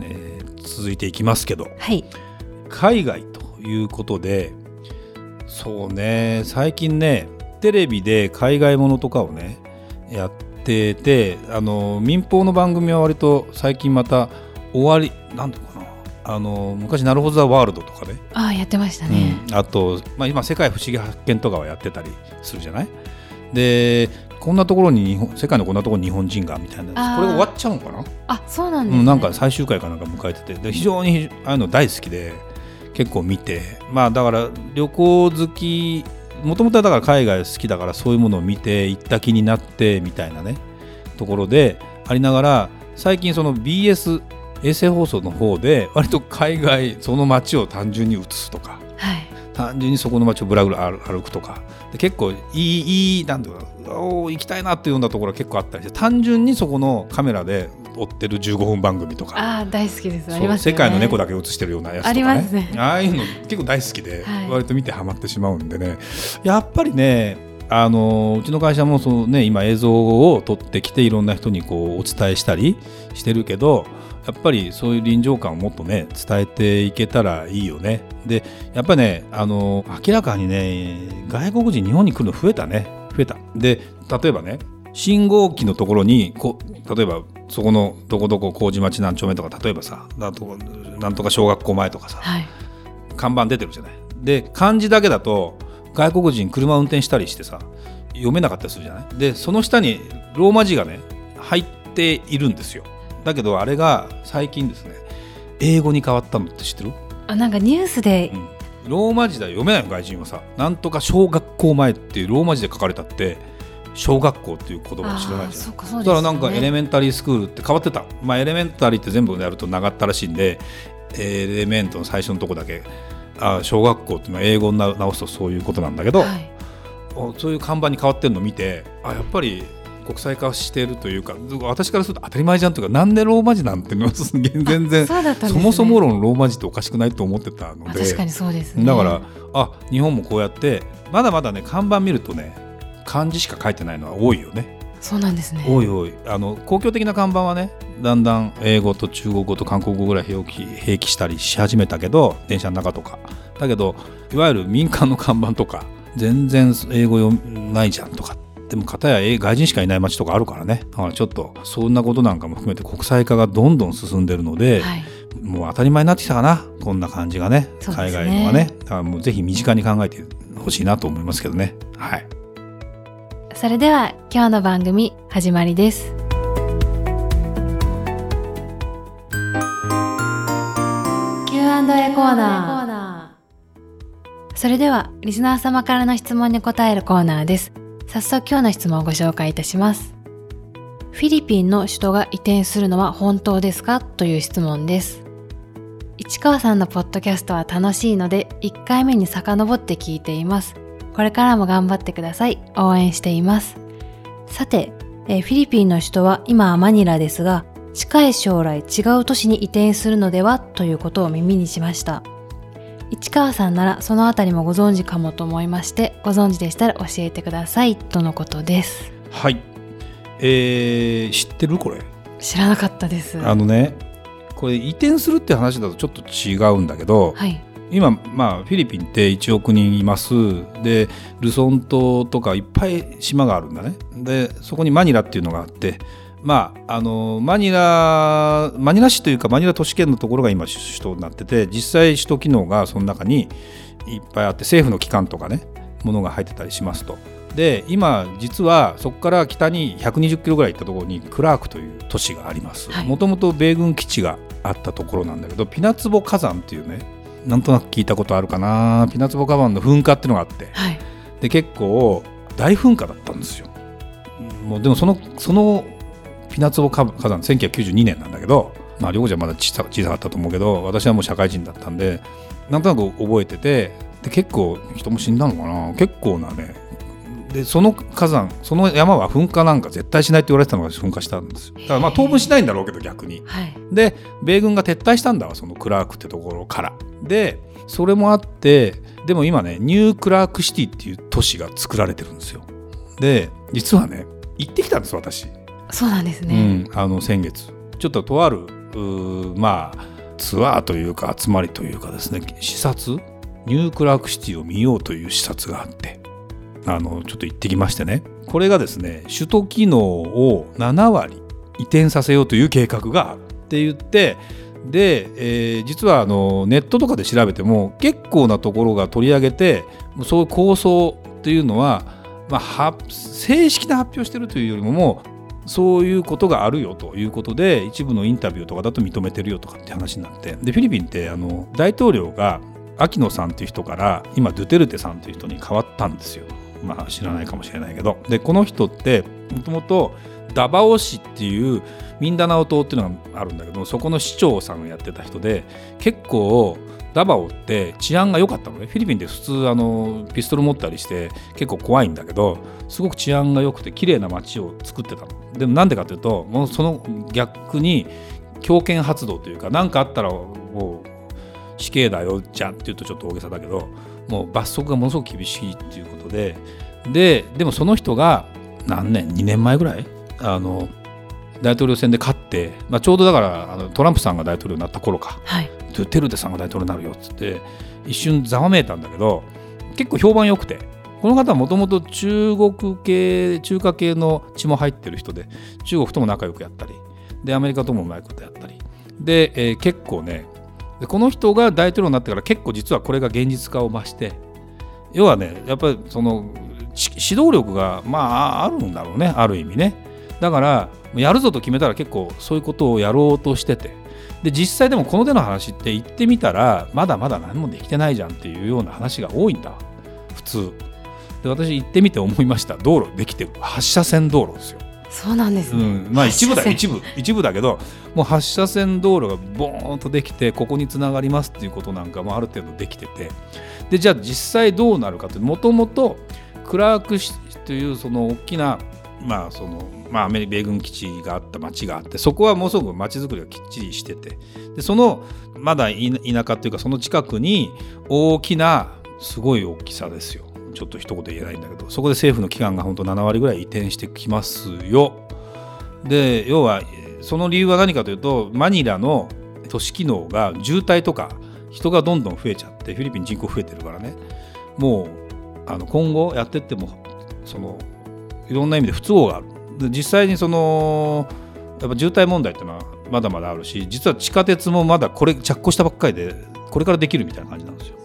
えー続いていきますけど。はい。海外ということでそうね最近ねテレビで海外ものとかをねやっててあの民放の番組は割と最近また終わりなんかな。あの昔「なるほどザワールド」とかね、ああやってましたね、うん。あと、まあ、今「世界不思議発見」とかはやってたりするじゃない？でこんなところに日本世界のこんなところに日本人がみたいな。これ終わっちゃうのかな？あそうなんです、ね。うん、なんか最終回かなんか迎えてて。で非常にああいうの大好きで結構見て。まあだから旅行好きもともとはだから海外好きだからそういうものを見て行った気になってみたいなね。ところでありながら最近その BS 衛星放送の方で割と海外その街を単純に映すとか。はい単純にそこの街をぶらぶら歩歩くとか。で結構いいいいなんていう行きたいなっていうようなところが結構あったりして単純にそこのカメラで追ってる15分番組とか。ああ大好きです。ありますよね。世界の猫だけ映してるようなやつとかね。ありますね。ああいうの結構大好きで、はい。割と見てハマってしまうんでね。やっぱりねあのうちの会社もその、ね、今映像を撮ってきていろんな人にこうお伝えしたりしてるけどやっぱりそういう臨場感をもっとね伝えていけたらいいよね。でやっぱりねあの明らかにね外国人日本に来るの増えたね。増えた。で例えばね信号機のところにこ例えばそこのどこどこ麹町何丁目とか例えばさなんとかなんとか小学校前とかさはい。看板出てるじゃない。で漢字だけだと外国人車運転したりしてさ読めなかったりするじゃない。でその下にローマ字がね入っているんですよだけどあれが最近ですね英語に変わったのって知ってる、あなんかニュースで。うん、ローマ字では読めないの外人はさ。なんとか小学校前っていうローマ字で書かれたって小学校っていう言葉を知らないじゃん。あーそっかそうだからなんかエレメンタリースクールって変わってた、まあ、エレメンタリーって全部やると長ったらしいんでエレメントの最初のとこだけあ小学校っていうのは英語に直すとそういうことなんだけど、はい。おそういう看板に変わってるのを見てあやっぱり国際化しているというか私からすると当たり前じゃんというかなんでローマ字なんていうのは全然そね、そもそも論ローマ字っておかしくないと思ってたのであ確かにそうですね。だからあ日本もこうやってまだまだね看板見るとね漢字しか書いてないのは多いよね。そうなんですね。おいおい。あの公共的な看板はねだんだん英語と中国語と韓国語ぐらい併記したりし始めたけど電車の中とか。だけどいわゆる民間の看板とか全然英語ないじゃんとかでも片や英外人しかいない街とかあるからね。だからちょっとそんなことなんかも含めて国際化がどんどん進んでるので、はい。もう当たり前になってきたかな。こんな感じがね。ね。海外のはね。だからもうぜひ身近に考えてほしいなと思いますけどね。はい。それでは今日の番組始まりです。Q&A コーナー。それではリスナー様からの質問に答えるコーナーです早速今日の質問をご紹介いたします。フィリピンの首都が移転するのは本当ですか？という質問です。市川さんのポッドキャストは楽しいので1回目に遡って聞いています。これからも頑張ってください。応援しています。さて、えフィリピンの首都は今はマニラですが近い将来違う都市に移転するのではということを耳にしました市川さんならそのあたりもご存知かもと思いましてご存知でしたら教えてくださいとのことです。はい。えー、知ってるこれ？知らなかったです。あのねこれ移転するって話だとちょっと違うんだけど、はい。今、まあ、フィリピンって1億人います。でルソン島とかいっぱい島があるんだね。でそこにマニラっていうのがあってまああのマニラマニラ市というかマニラ都市圏のところが今首都になってて実際首都機能がその中にいっぱいあって政府の機関とかねものが入ってたりしますと。で今実はそこから北に120キロぐらい行ったところにクラークという都市があります。はい。もともと米軍基地があったところなんだけどピナツボ火山っていうねなんとなく聞いたことあるかな。ピナツボ火山の噴火っていうのがあって。はい。で結構大噴火だったんですよ。もうでもそのそのピナツボ火火山1992年なんだけどまあ涼子ちゃんまだ小さ小さかったと思うけど私はもう社会人だったんでなんとなく覚えててで結構人も死んだのかな。結構なねでその火山その山は噴火なんか絶対しないって言われてたのが噴火したんですよ。だからまあ当分しないんだろうけど逆に。はい。で米軍が撤退したんだわそのクラークってところから。でそれもあってでも今ねニュークラークシティっていう都市が作られてるんですよ。で実はね行ってきたんです私、そうなんですう、ん、あの先月。ちょっととあるまあツアーというか集まりというかですね視察？ニュークラークシティを見ようという視察があって。あのちょっと行ってきましてね。これがですね首都機能を7割移転させようという計画があるって言ってで、えー実はあのネットとかで調べても結構なところが取り上げてそういう構想っていうのは、まあ、正式な発表してるというよりももうそういうことがあるよということで一部のインタビューとかだと認めてるよとかって話になってでフィリピンってあの大統領がアキノさんっていう人から今ドゥテルテさんという人に変わったんですよ。まあ知らないかもしれないけど。でこの人ってもともとダバオ市っていうミンダナオ島っていうのがあるんだけどそこの市長さんをやってた人で結構ダバオって治安が良かったのね。フィリピンで普通あのピストル持ったりして結構怖いんだけどすごく治安が良くて綺麗な街を作ってたの。でもなんでかというともうその逆に強権発動というか何かあったらもう死刑だよじゃんっていうとちょっと大げさだけどもう罰則がものすごく厳しいっていうことでででもその人が何年2年前ぐらいあの大統領選で勝って、まあ、ちょうどだからあのトランプさんが大統領になった頃か。はい。テルテさんが大統領になるよっつって一瞬ざわめいたんだけど結構評判良くてこの方はもともと中国系中華系の血も入ってる人で中国とも仲良くやったりでアメリカともうまいことやったり。で、えー結構ねでこの人が大統領になってから結構実はこれが現実化を増して要はねやっぱりその指導力がまああるんだろうねある意味ね。だからやるぞと決めたら結構そういうことをやろうとしてて。で実際でもこの手の話って言ってみたらまだまだ何もできてないじゃんっていうような話が多いんだ普通。で私行ってみて思いました。道路できてる。8車線道路ですよ。そうなんですうね、ん、まあ一部だよ。8一部。一部だけどもう8車線道路がボーンとできてここにつながりますっていうことなんかもある程度できてて。でじゃあ実際どうなるかってもともとクラーク市というその大きなまあそのまあアメリカ米軍基地があった町があってそこはもうすぐ町づくりがきっちりしてて。でそのまだい田舎っていうかその近くに大きなすごい大きさですよちょっと一言言えないんだけどそこで政府の機関が本当7割ぐらい移転してきますよ。で要はその理由は何かというとマニラの都市機能が渋滞とか人がどんどん増えちゃってフィリピン人口増えてるからね。もうあの今後やってってもそのいろんな意味で不都合がある。で実際にそのやっぱ渋滞問題っていうのはまだまだあるし実は地下鉄もまだこれ着工したばっかりでこれからできるみたいな感じなんですよ。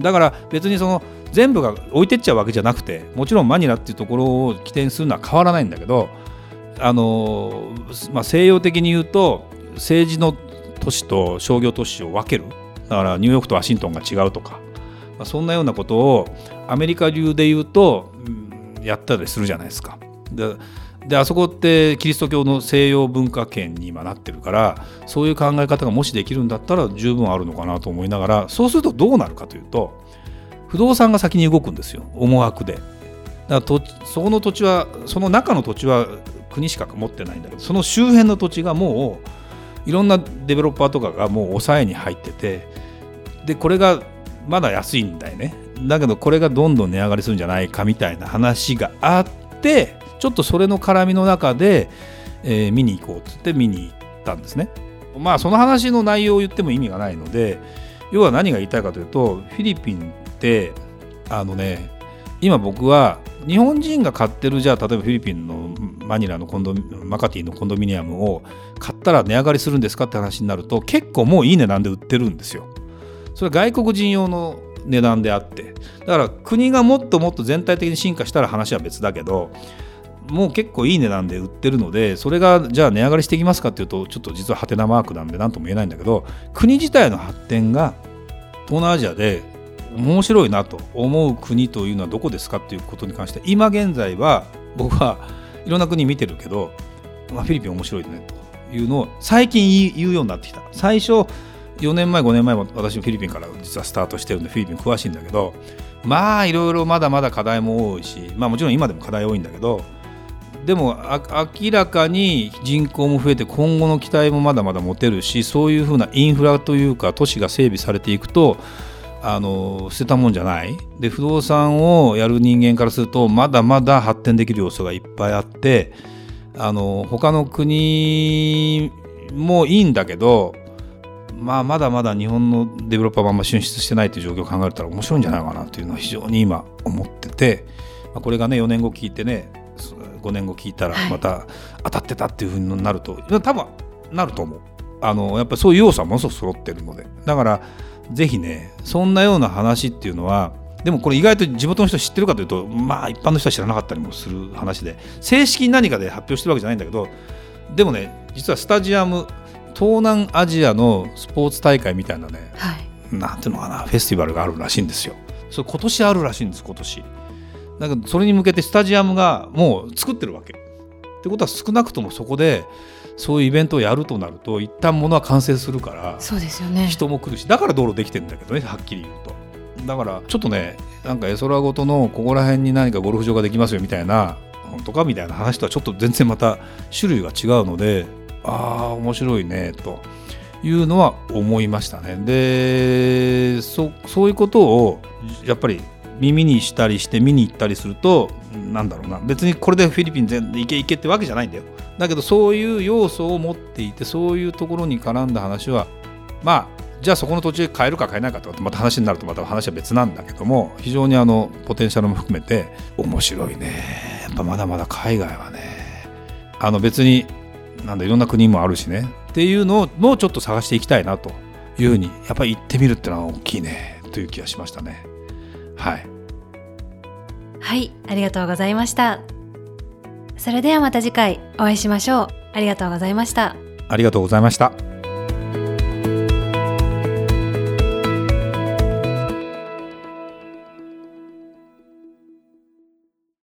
だから別にその全部が置いてっちゃうわけじゃなくてもちろんマニラっていうところを起点するのは変わらないんだけどあの、まあ、西洋的に言うと政治の都市と商業都市を分けるだからニューヨークとワシントンが違うとか、まあ、そんなようなことをアメリカ流で言うと、やったりするじゃないですか。でであそこってキリスト教の西洋文化圏に今なってるからそういう考え方がもしできるんだったら十分あるのかなと思いながらそうするとどうなるかというと不動産が先に動くんですよ思惑で。だからそこの土地はその中の土地は国しか持ってないんだけどその周辺の土地がもういろんなデベロッパーとかがもう抑えに入っててでこれがまだ安いんだよねだけどこれがどんどん値上がりするんじゃないかみたいな話があってちょっとそれの絡みの中で、えー見に行こうって言って見に行ったんですね。まあその話の内容を言っても意味がないので要は何が言いたいかというとフィリピンてあのね今僕は日本人が買ってるじゃあ例えばフィリピンのマニラのコンドマカティのコンドミニアムを買ったら値上がりするんですかって話になると結構もういい値段で売ってるんですよ。それは外国人用の値段であってだから国がもっともっと全体的に進化したら話は別だけどもう結構いい値段で売ってるのでそれがじゃあ値上がりしていきますかっていうとちょっと実はハテナマークなんで何とも言えないんだけど国自体の発展が東南アジアで面白いなと思う国というのはどこですかっていうことに関して今現在は僕はいろんな国見てるけど、まあ、フィリピン面白いねというのを最近言うようになってきた。最初4年前5年前も私もフィリピンから実はスタートしてるんでフィリピン詳しいんだけどまあいろいろまだまだ課題も多いしまあもちろん今でも課題多いんだけどでも明らかに人口も増えて今後の期待もまだまだ持てるしそういうふうなインフラというか都市が整備されていくとあの捨てたもんじゃない。で不動産をやる人間からするとまだまだ発展できる要素がいっぱいあってあの他の国もいいんだけどまあ、まだまだ日本のデベロッパーはあんま進出してないという状況を考えたら面白いんじゃないかなというのは非常に今思ってて、まあ、これがね4年後聞いてね5年後聞いたらまた当たってたっていうふうになると、はい、多分なると思う。あのやっぱりそういう要素はものすごく揃ってるので。だからぜひねそんなような話っていうのはでもこれ意外と地元の人知ってるかというとまあ一般の人は知らなかったりもする話で正式に何かで発表してるわけじゃないんだけどでもね実はスタジアム東南アジアのスポーツ大会みたいなね、はい、なんていうのかなフェスティバルがあるらしいんですよ。それ今年あるらしいんです今年。だけどそれに向けてスタジアムがもう作ってるわけ。ってことは少なくともそこでそういうイベントをやるとなると一旦ものは完成するからそうですよね人も来るしだから道路できてるんだけどねはっきり言うと。だからちょっとねなんか絵空ごとのここら辺に何かゴルフ場ができますよみたいな本当かみたいな話とはちょっと全然また種類が違うのでああ面白いねというのは思いましたね。でそそういうことをやっぱり耳にしたりして見に行ったりするとなんだろうな別にこれでフィリピン全行け行けってわけじゃないんだよ。だけどそういう要素を持っていてそういうところに絡んだ話はまあじゃあそこの途中で変えるか変えないかとまた話になるとまた話は別なんだけども非常にあのポテンシャルも含めて面白いね。やっぱまだまだ海外はね。あの別になんだいろんな国もあるしね。っていうのをもうちょっと探していきたいなというふうにやっぱり行ってみるっていうのは大きいね。という気がしましたね。はい。はいありがとうございました。それではまた次回お会いしましょう。ありがとうございました。ありがとうございました。